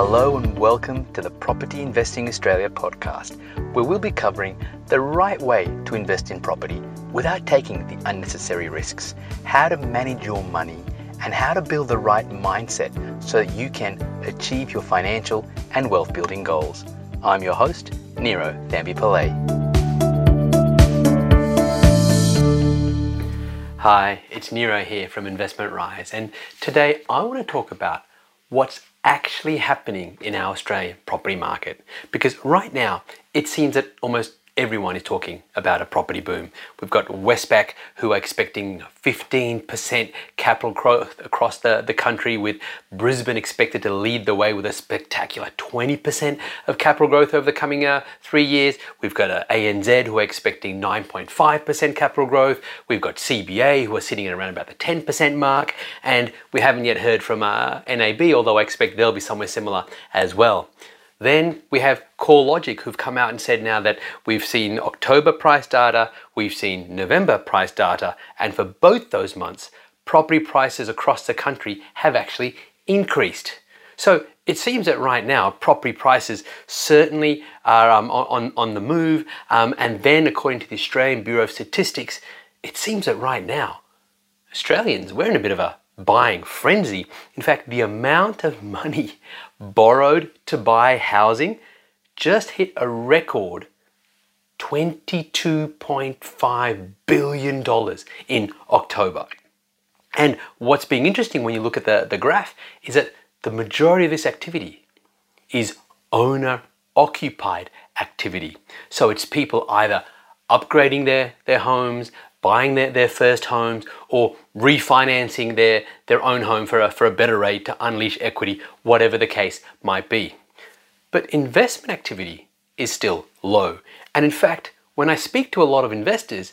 Hello and welcome to the Property Investing Australia podcast, where we'll be covering the right way to invest in property without taking the unnecessary risks, how to manage your money, and how to build the right mindset so that you can achieve your financial and wealth building goals. I'm your host, Nero Thambi Pillay. Hi, it's Niro here from Investment Rise, and today I want to talk about what's actually happening in our Australian property market. Because right now, it seems that almost everyone is talking about a property boom. We've got Westpac who are expecting 15% capital growth across the, the country, with Brisbane expected to lead the way with a spectacular 20% of capital growth over the coming uh, three years. We've got uh, ANZ who are expecting 9.5% capital growth. We've got CBA who are sitting at around about the 10% mark. And we haven't yet heard from uh, NAB, although I expect they'll be somewhere similar as well. Then we have CoreLogic who've come out and said now that we've seen October price data, we've seen November price data, and for both those months, property prices across the country have actually increased. So it seems that right now property prices certainly are um, on, on the move. Um, and then, according to the Australian Bureau of Statistics, it seems that right now Australians, we're in a bit of a buying frenzy. In fact, the amount of money borrowed to buy housing just hit a record $22.5 billion in October. And what's being interesting when you look at the, the graph is that the majority of this activity is owner occupied activity. So it's people either upgrading their, their homes, buying their, their first homes or refinancing their, their own home for a, for a better rate to unleash equity, whatever the case might be. But investment activity is still low. And in fact, when I speak to a lot of investors,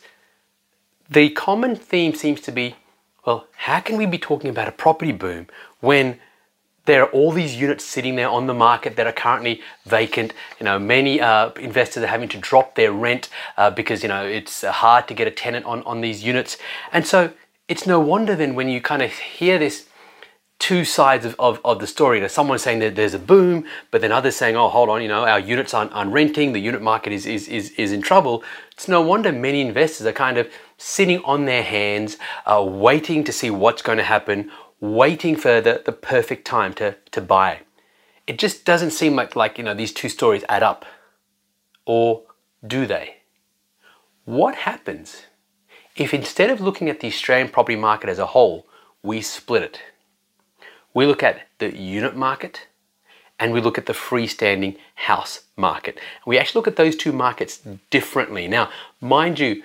the common theme seems to be well, how can we be talking about a property boom when there are all these units sitting there on the market that are currently vacant. You know, many uh, investors are having to drop their rent uh, because you know it's uh, hard to get a tenant on on these units, and so it's no wonder then when you kind of hear this two sides of, of, of the story. You someone saying that there's a boom, but then others saying, oh, hold on, you know, our units aren't, aren't renting, the unit market is, is, is, is in trouble. It's no wonder many investors are kind of sitting on their hands, uh, waiting to see what's going to happen, waiting for the, the perfect time to, to buy. It just doesn't seem like, like, you know, these two stories add up. Or do they? What happens if instead of looking at the Australian property market as a whole, we split it? We look at the unit market and we look at the freestanding house market. We actually look at those two markets differently. Now, mind you,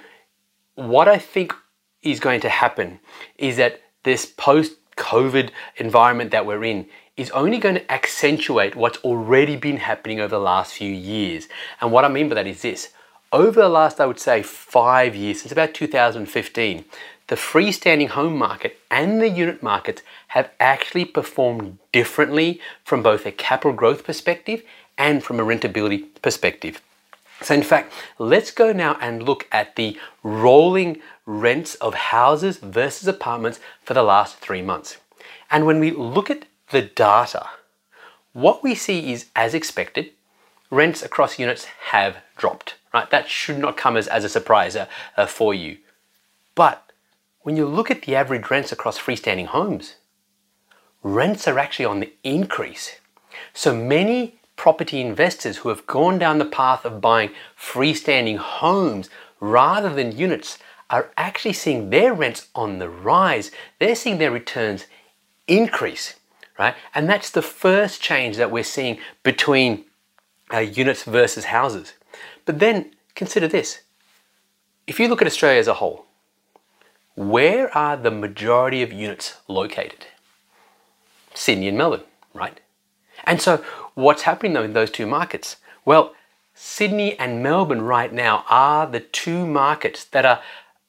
what I think is going to happen is that this post COVID environment that we're in is only going to accentuate what's already been happening over the last few years. And what I mean by that is this over the last, I would say, five years, since about 2015, the freestanding home market and the unit markets have actually performed differently from both a capital growth perspective and from a rentability perspective. So, in fact, let's go now and look at the rolling rents of houses versus apartments for the last three months. And when we look at the data, what we see is, as expected, rents across units have dropped. Right? That should not come as, as a surprise uh, uh, for you. But when you look at the average rents across freestanding homes, rents are actually on the increase. So many property investors who have gone down the path of buying freestanding homes rather than units are actually seeing their rents on the rise. They're seeing their returns increase, right? And that's the first change that we're seeing between uh, units versus houses. But then consider this if you look at Australia as a whole, where are the majority of units located? Sydney and Melbourne, right? And so, what's happening though in those two markets? Well, Sydney and Melbourne right now are the two markets that are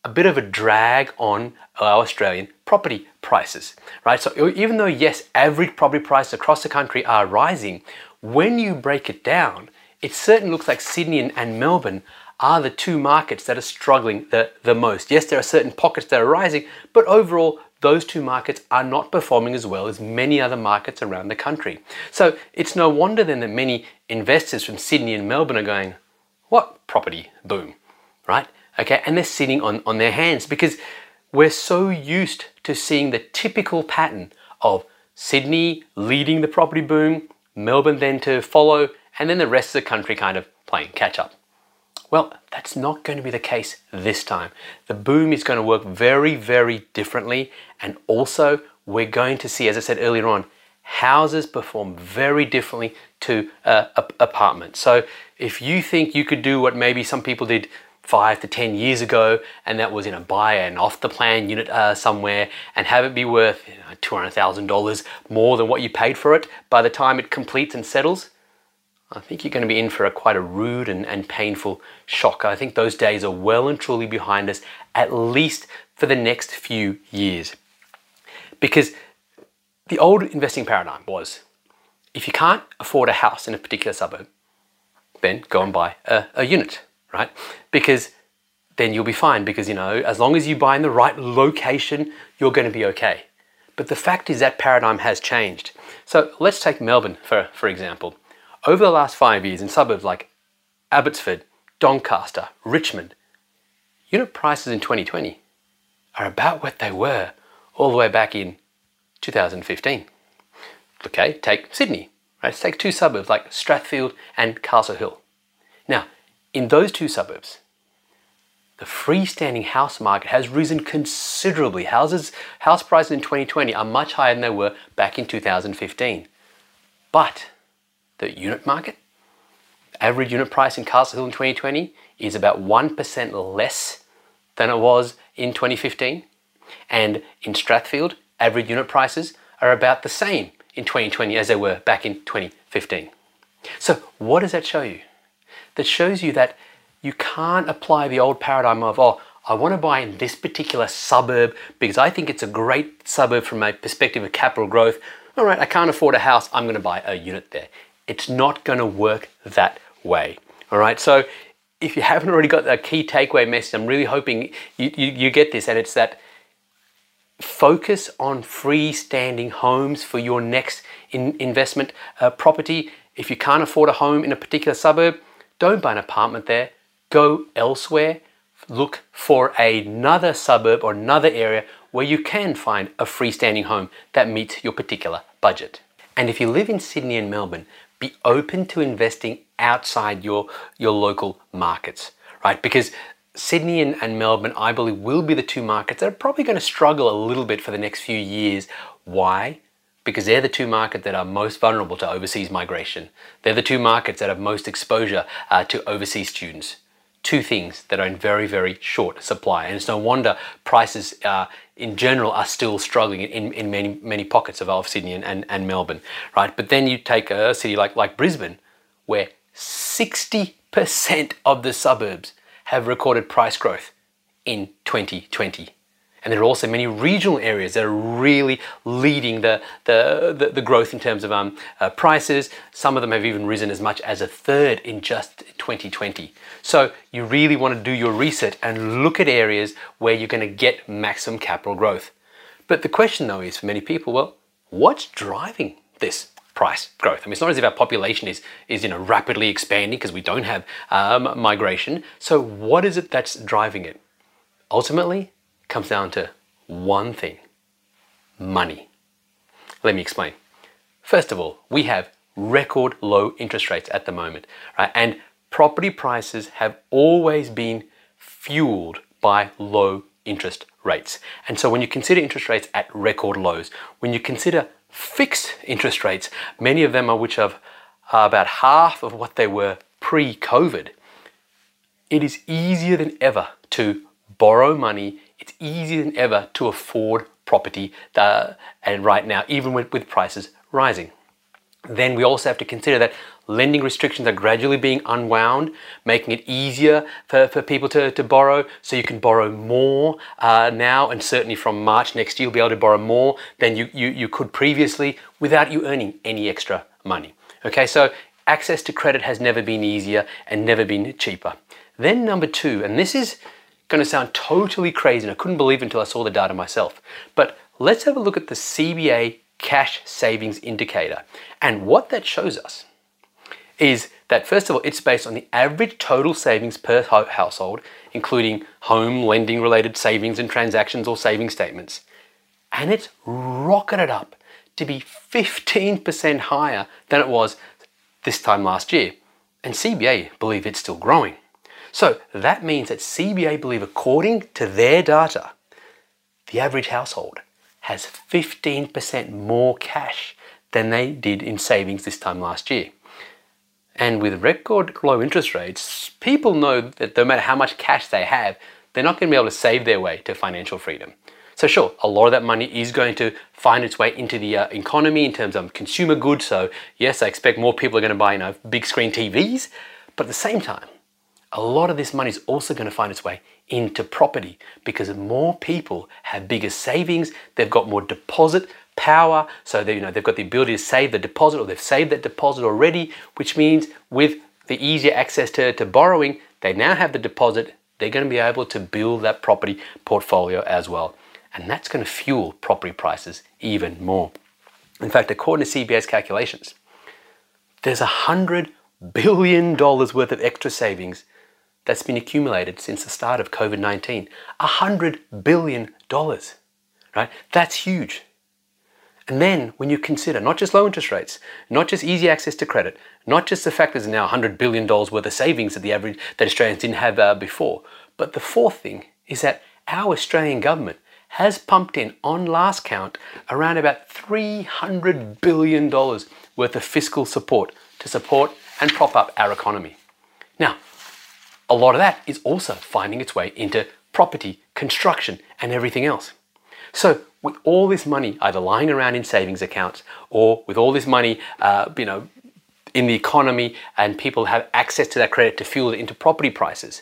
a bit of a drag on our Australian property prices, right? So even though yes, average property prices across the country are rising, when you break it down, it certainly looks like Sydney and, Melbourne are the two markets that are struggling the, the most. Yes, there are certain pockets that are rising, but overall, those two markets are not performing as well as many other markets around the country. So it's no wonder then that many investors from Sydney and Melbourne are going, what property boom, right? Okay, and they're sitting on, on their hands because we're so used to seeing the typical pattern of Sydney leading the property boom, Melbourne then to follow, and then the rest of the country kind of playing catch up. Well, that's not going to be the case this time. The boom is going to work very, very differently. And also, we're going to see, as I said earlier on, houses perform very differently to uh, apartments. So, if you think you could do what maybe some people did five to ten years ago, and that was in a buy an off the plan unit uh, somewhere, and have it be worth you know, $200,000 more than what you paid for it by the time it completes and settles, I think you're going to be in for a quite a rude and, and painful shock. I think those days are well and truly behind us, at least for the next few years. Because the old investing paradigm was if you can't afford a house in a particular suburb, then go and buy a, a unit, right? Because then you'll be fine because you know as long as you buy in the right location you're going to be okay but the fact is that paradigm has changed so let's take melbourne for, for example over the last five years in suburbs like Abbotsford, Doncaster, Richmond, unit prices in 2020 are about what they were all the way back in 2015. Okay, take Sydney. Right? Let's take two suburbs like Strathfield and Castle Hill. Now, in those two suburbs, the freestanding house market has risen considerably. Houses, house prices in 2020 are much higher than they were back in 2015. But the unit market. Average unit price in Castle Hill in 2020 is about 1% less than it was in 2015. And in Strathfield, average unit prices are about the same in 2020 as they were back in 2015. So, what does that show you? That shows you that you can't apply the old paradigm of, oh, I want to buy in this particular suburb because I think it's a great suburb from a perspective of capital growth. All right, I can't afford a house, I'm going to buy a unit there. It's not going to work that way. All right. So if you haven't already got a key takeaway message, I'm really hoping you, you, you get this, and it's that focus on freestanding homes for your next in investment uh, property. If you can't afford a home in a particular suburb, don't buy an apartment there. Go elsewhere. Look for another suburb or another area where you can find a freestanding home that meets your particular budget. And if you live in Sydney and Melbourne, be open to investing outside your, your local markets, right? Because Sydney and, and Melbourne, I believe, will be the two markets that are probably going to struggle a little bit for the next few years. Why? Because they're the two markets that are most vulnerable to overseas migration. They're the two markets that have most exposure uh, to overseas students two things that are in very, very short supply. And it's no wonder prices uh, in general are still struggling in, in many, many pockets of, of Sydney and, and, and Melbourne, right? But then you take a city like, like Brisbane, where 60% of the suburbs have recorded price growth in 2020. And there are also many regional areas that are really leading the, the, the, the growth in terms of um, uh, prices. Some of them have even risen as much as a third in just 2020. So you really want to do your research and look at areas where you're going to get maximum capital growth. But the question though is for many people, well, what's driving this price growth. I mean, it's not as if our population is, is you know, rapidly expanding because we don't have um, migration. So what is it that's driving it? Ultimately, comes down to one thing money. Let me explain. First of all, we have record low interest rates at the moment, right? And property prices have always been fueled by low interest rates. And so when you consider interest rates at record lows, when you consider fixed interest rates, many of them are which are about half of what they were pre-COVID, it is easier than ever to borrow money it's easier than ever to afford property uh, and right now, even with, with prices rising. Then we also have to consider that lending restrictions are gradually being unwound, making it easier for, for people to, to borrow. So you can borrow more uh, now, and certainly from March next year, you'll be able to borrow more than you, you, you could previously without you earning any extra money. Okay, so access to credit has never been easier and never been cheaper. Then, number two, and this is going to sound totally crazy, and I couldn't believe until I saw the data myself. But let's have a look at the CBA cash savings indicator. And what that shows us is that first of all, it's based on the average total savings per household, including home lending related savings and transactions or saving statements. And it's rocketed up to be 15% higher than it was this time last year. And CBA believe it's still growing. So that means that CBA believe, according to their data, the average household has 15% more cash than they did in savings this time last year. And with record low interest rates, people know that no matter how much cash they have, they're not going to be able to save their way to financial freedom. So sure, a lot of that money is going to find its way into the uh, economy in terms of consumer goods. So yes, I expect more people are going to buy you know, big screen TVs, but at the same time, a lot of this money is also going to find its way into property because more people have bigger savings, they've got more deposit power, so they, you know, they've got the ability to save the deposit or they've saved that deposit already, which means with the easier access to, to borrowing, they now have the deposit, they're going to be able to build that property portfolio as well. And that's going to fuel property prices even more. In fact, according to CBA calculations, there's a hundred billion dollars worth of extra savings that's been accumulated since the start of COVID 19. $100 billion, right? That's huge. And then when you consider not just low interest rates, not just easy access to credit, not just the fact there's now $100 billion worth of savings that the average that Australians didn't have uh, before, but the fourth thing is that our Australian government has pumped in, on last count, around about $300 billion worth of fiscal support to support and prop up our economy. Now, a lot of that is also finding its way into property, construction, and everything else. So, with all this money either lying around in savings accounts or with all this money, uh, you know, in the economy and people have access to that credit to fuel it into property prices,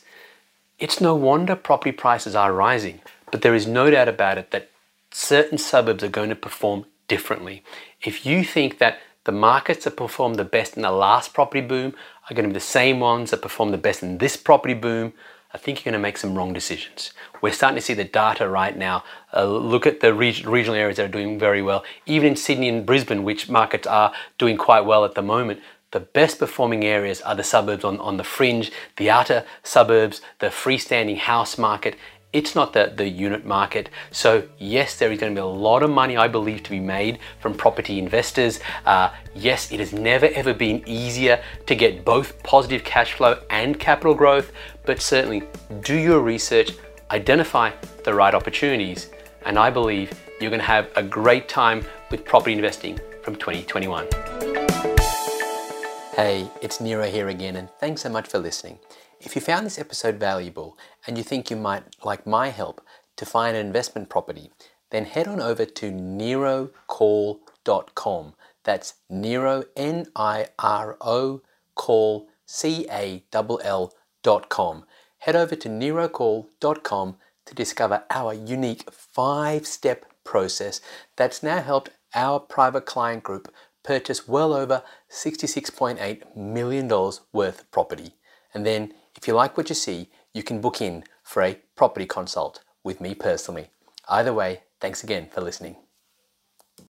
it's no wonder property prices are rising. But there is no doubt about it that certain suburbs are going to perform differently. If you think that the markets that performed the best in the last property boom are going to be the same ones that perform the best in this property boom, I think you're going to make some wrong decisions. We're starting to see the data right now. Uh, look at the reg- regional areas that are doing very well. Even in Sydney and Brisbane, which markets are doing quite well at the moment, the best performing areas are the suburbs on, on the fringe, the outer suburbs, the freestanding house market, it's not the, the unit market. So, yes, there is going to be a lot of money, I believe, to be made from property investors. Uh, yes, it has never ever been easier to get both positive cash flow and capital growth, but certainly do your research, identify the right opportunities, and I believe you're going to have a great time with property investing from 2021. Hey, it's Niro here again, and thanks so much for listening. If you found this episode valuable and you think you might like my help to find an investment property, then head on over to nirocall.com. That's Niro, N I R O, call, C A L L dot com. Head over to nirocall.com to discover our unique five step process that's now helped our private client group purchase well over $66.8 million worth of property. And then if you like what you see, you can book in for a property consult with me personally. Either way, thanks again for listening.